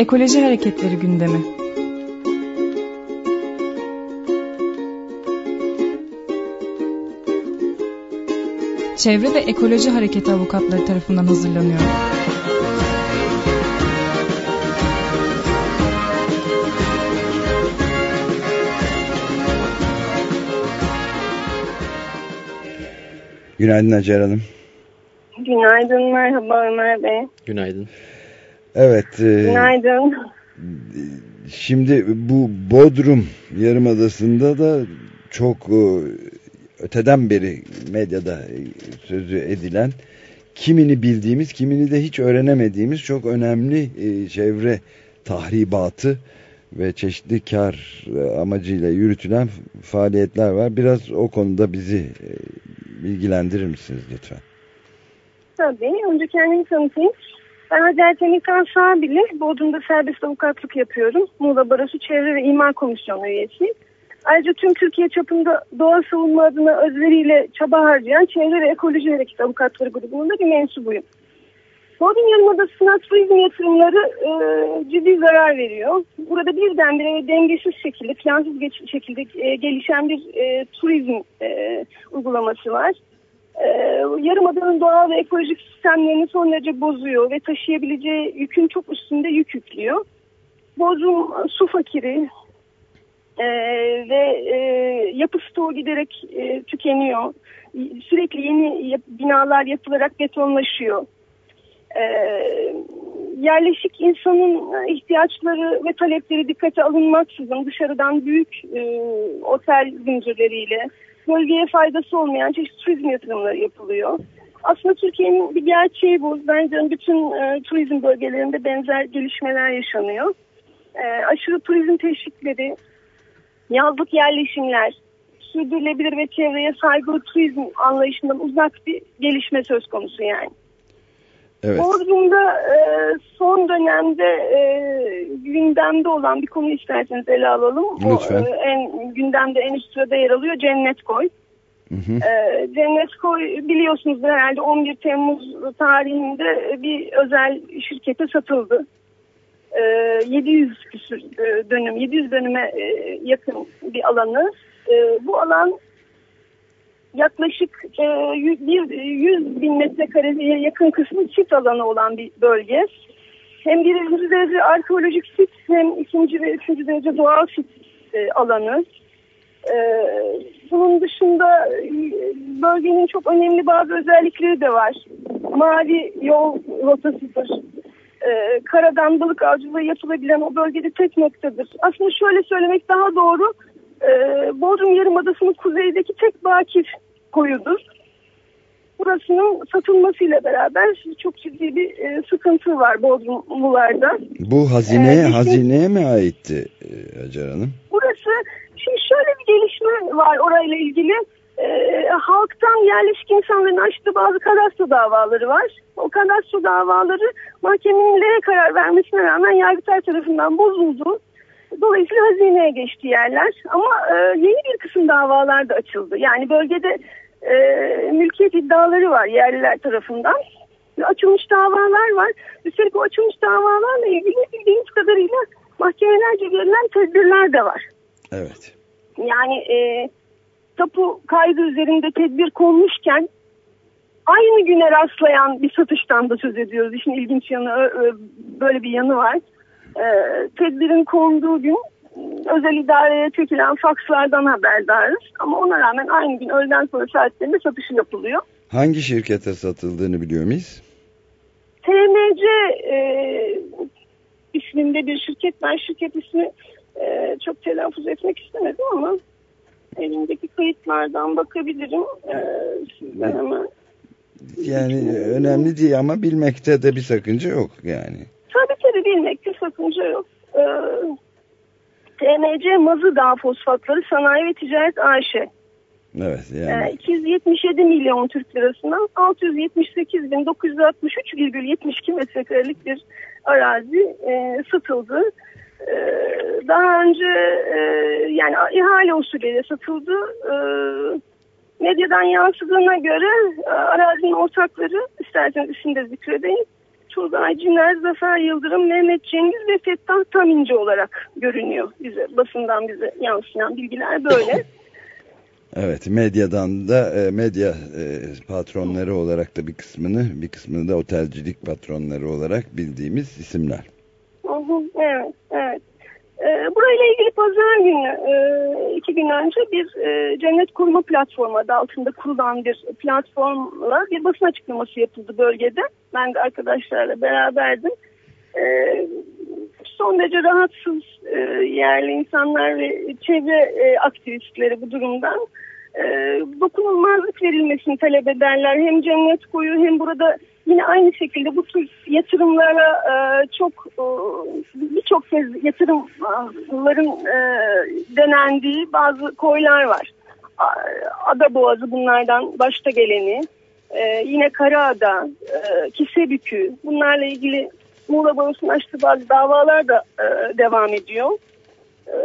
Ekoloji Hareketleri gündemi. Çevre ve Ekoloji Hareketi avukatları tarafından hazırlanıyor. Günaydın Hacer Hanım. Günaydın, merhaba Ömer Bey. Günaydın. Evet. E, Günaydın. Şimdi bu Bodrum Yarımadası'nda da çok e, öteden beri medyada sözü edilen kimini bildiğimiz kimini de hiç öğrenemediğimiz çok önemli e, çevre tahribatı ve çeşitli kar amacıyla yürütülen faaliyetler var. Biraz o konuda bizi e, bilgilendirir misiniz lütfen? Tabii. Önce kendimi tanıtayım. Ben Hacer Temikan Sabili. Bodrum'da serbest avukatlık yapıyorum. Muğla Barosu Çevre ve İmar Komisyonu üyesiyim. Ayrıca tüm Türkiye çapında doğa savunma adına özveriyle çaba harcayan Çevre ve Ekoloji Hareket Avukatları grubunun da bir mensubuyum. Bodrum Yarımadası'na turizm yatırımları e, ciddi zarar veriyor. Burada birdenbire dengesiz şekilde, plansız geç, şekilde e, gelişen bir e, turizm e, uygulaması var. E, Yarımada'nın doğal ve ekolojik sistemlerini son derece bozuyor ve taşıyabileceği yükün çok üstünde yük yüklüyor. Bodrum su fakiri e, ve e, yapı stoğu giderek e, tükeniyor. Sürekli yeni yap, binalar yapılarak betonlaşıyor e, yerleşik insanın ihtiyaçları ve talepleri dikkate alınmaksızın dışarıdan büyük e, otel zincirleriyle bölgeye faydası olmayan çeşitli turizm yatırımları yapılıyor. Aslında Türkiye'nin bir gerçeği bu. Bence bütün e, turizm bölgelerinde benzer gelişmeler yaşanıyor. E, aşırı turizm teşvikleri, yazlık yerleşimler, sürdürülebilir ve çevreye saygılı turizm anlayışından uzak bir gelişme söz konusu yani. Evet. Bodrum'da e, son dönemde e, gündemde olan bir konu isterseniz ele alalım. Lütfen. O, e, en, gündemde en üst sırada yer alıyor Cennet Koy. Hı hı. E, Cennet Koy biliyorsunuz herhalde 11 Temmuz tarihinde bir özel şirkete satıldı. E, 700 küsür e, dönüm, 700 dönüme e, yakın bir alanı. E, bu alan yaklaşık e, 100, 100 bin metrekareye yakın kısmı sit alanı olan bir bölge. Hem birinci derece arkeolojik sit hem ikinci ve üçüncü derece doğal sit e, alanı. E, bunun dışında e, bölgenin çok önemli bazı özellikleri de var. Mavi yol rotasıdır. E, karadan balık avcılığı yapılabilen o bölgede tek noktadır. Aslında şöyle söylemek daha doğru. E, Bodrum Yarımadası'nın kuzeydeki tek bakir koyudur. Burasının satılmasıyla beraber çok ciddi bir e, sıkıntı var Bodrumlularda. Bu hazineye, Ee, hazineye mi aitti e, Hacer Hanım? Burası şimdi şöyle bir gelişme var orayla ilgili. E, halktan yerleşik insanların açtığı bazı kadastro davaları var. O kadastro davaları mahkemenin karar vermesine rağmen yargıtay tarafından bozuldu. Dolayısıyla hazineye geçti yerler. Ama e, yeni bir kısım davalar da açıldı. Yani bölgede e, mülkiyet iddiaları var yerliler tarafından. Açılmış davalar var. Üstelik o açılmış davalarla ilgili bildiğimiz kadarıyla mahkemelerce verilen tedbirler de var. Evet. Yani e, tapu kaydı üzerinde tedbir konmuşken aynı güne rastlayan bir satıştan da söz ediyoruz. İşin ilginç yanı böyle bir yanı var. E, tedbirin konduğu gün özel idareye çekilen fakslardan haberdarız. Ama ona rağmen aynı gün öğleden sonra saatlerinde satışı yapılıyor. Hangi şirkete satıldığını biliyor muyuz? TMC e, isminde bir şirket. Ben şirket ismi e, çok telaffuz etmek istemedim ama elimdeki kayıtlardan bakabilirim. E, sizden hemen. Yani önemli değil ama bilmekte de bir sakınca yok yani. Tabii tabii bilmekte sakınca yok. E, TMC Mazı Dağ Fosfatları Sanayi ve Ticaret AŞ. Evet E, yani. 277 milyon Türk lirasından 678.963,72 metrekarelik bir arazi e, satıldı. E, daha önce e, yani ihale usulüyle satıldı. E, medyadan yansıdığına göre e, arazinin ortakları isterseniz isim de zikredeyim. Turgay Ciner, Zafer Yıldırım, Mehmet Cengiz ve Fettah Taminci olarak görünüyor bize. Basından bize yansıyan bilgiler böyle. Evet medyadan da e, medya e, patronları olarak da bir kısmını bir kısmını da otelcilik patronları olarak bildiğimiz isimler. evet, evet. E, burayla ilgili pazar günü e, iki gün önce bir e, cennet koruma platformu adı altında kurulan bir platformla bir basın açıklaması yapıldı bölgede. Ben de arkadaşlarla beraberdim. E, son derece rahatsız e, yerli insanlar ve çevre aktivistleri bu durumdan e, dokunulmazlık verilmesini talep ederler. Hem cennet koyu hem burada yine aynı şekilde bu tür yatırımlara e, çok e, birçok kez yatırımların e, denendiği bazı koylar var. Ada Boğazı bunlardan başta geleni. E, yine Karaada, e, Kisebükü bunlarla ilgili Muğla Barosu'nun açtığı bazı davalar da e, devam ediyor. E,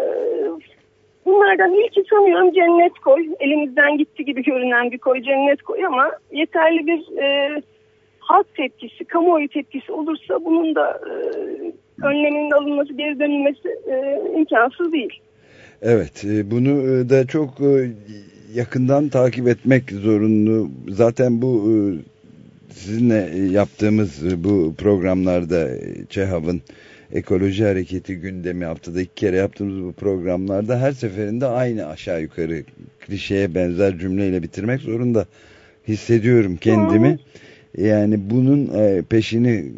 bunlardan ilki sanıyorum Cennet Koy. Elimizden gitti gibi görünen bir koy Cennet Koy ama yeterli bir e, halk tepkisi, kamuoyu tepkisi olursa bunun da e, önleminin alınması, geri dönülmesi e, imkansız değil. Evet, e, bunu e, da çok e, yakından takip etmek zorunlu. Zaten bu sizinle yaptığımız bu programlarda ÇEHAV'ın ekoloji hareketi gündemi haftada iki kere yaptığımız bu programlarda her seferinde aynı aşağı yukarı klişeye benzer cümleyle bitirmek zorunda hissediyorum kendimi. Hı. Yani bunun e, peşini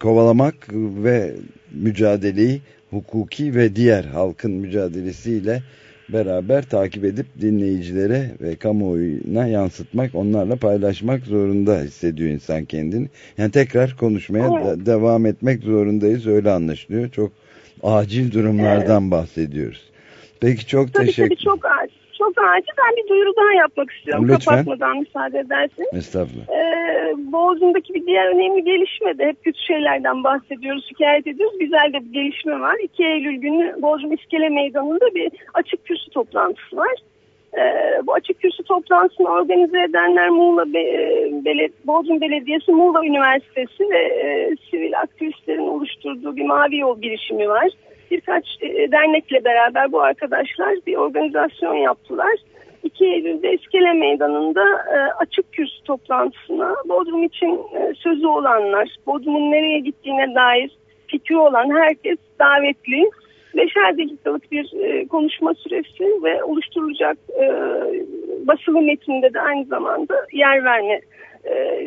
kovalamak ve mücadeleyi hukuki ve diğer halkın mücadelesiyle beraber takip edip dinleyicilere ve kamuoyuna yansıtmak, onlarla paylaşmak zorunda hissediyor insan kendini. Yani tekrar konuşmaya evet. devam etmek zorundayız öyle anlaşılıyor. Çok acil durumlardan evet. bahsediyoruz. Peki çok tabii, teşekkür. Tabii çok acil çok acil ben bir duyuru daha yapmak istiyorum. Lütfen. Kapatmadan müsaade edersin. Estağfurullah. Ee, Boğaz'ındaki bir diğer önemli gelişme de hep kötü şeylerden bahsediyoruz, şikayet ediyoruz. Güzel de bir gelişme var. 2 Eylül günü Boğaz'ın İskele Meydanı'nda bir açık kürsü toplantısı var. Ee, bu açık kürsü toplantısını organize edenler Muğla Be Beled Bodrum Belediyesi, Muğla Üniversitesi ve e, sivil aktivistlerin oluşturduğu bir Mavi Yol girişimi var birkaç e, dernekle beraber bu arkadaşlar bir organizasyon yaptılar. 2 Eylül'de İskele Meydanı'nda e, açık kürsü toplantısına Bodrum için e, sözü olanlar, Bodrum'un nereye gittiğine dair fikri olan herkes davetli. Beşer dakikalık bir e, konuşma süresi ve oluşturulacak basılı metinde de aynı zamanda yer verme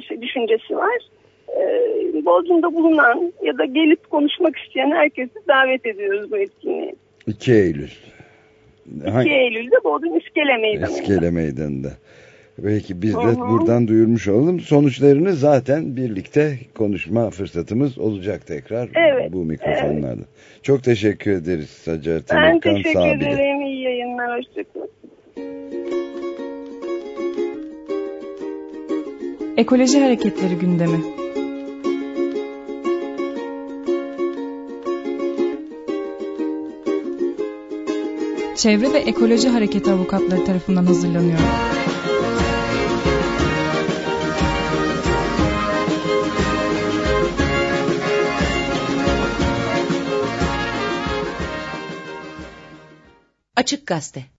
şey, düşüncesi var e, Bodrum'da bulunan ya da gelip konuşmak isteyen herkesi davet ediyoruz bu etkinliğe. 2 Eylül. 2 Hangi? Eylül'de Bodrum İskele Meydanı'nda. İskele Meydanı'nda. Belki biz de -hı. buradan duyurmuş olalım. Sonuçlarını zaten birlikte konuşma fırsatımız olacak tekrar evet, bu mikrofonlarda. Evet. Çok teşekkür ederiz Hacer Ben teşekkür ederim. İyi yayınlar. Hoşçakalın. Ekoloji Hareketleri gündemi Çevre ve Ekoloji Hareketi avukatları tarafından hazırlanıyor. Açık Gazete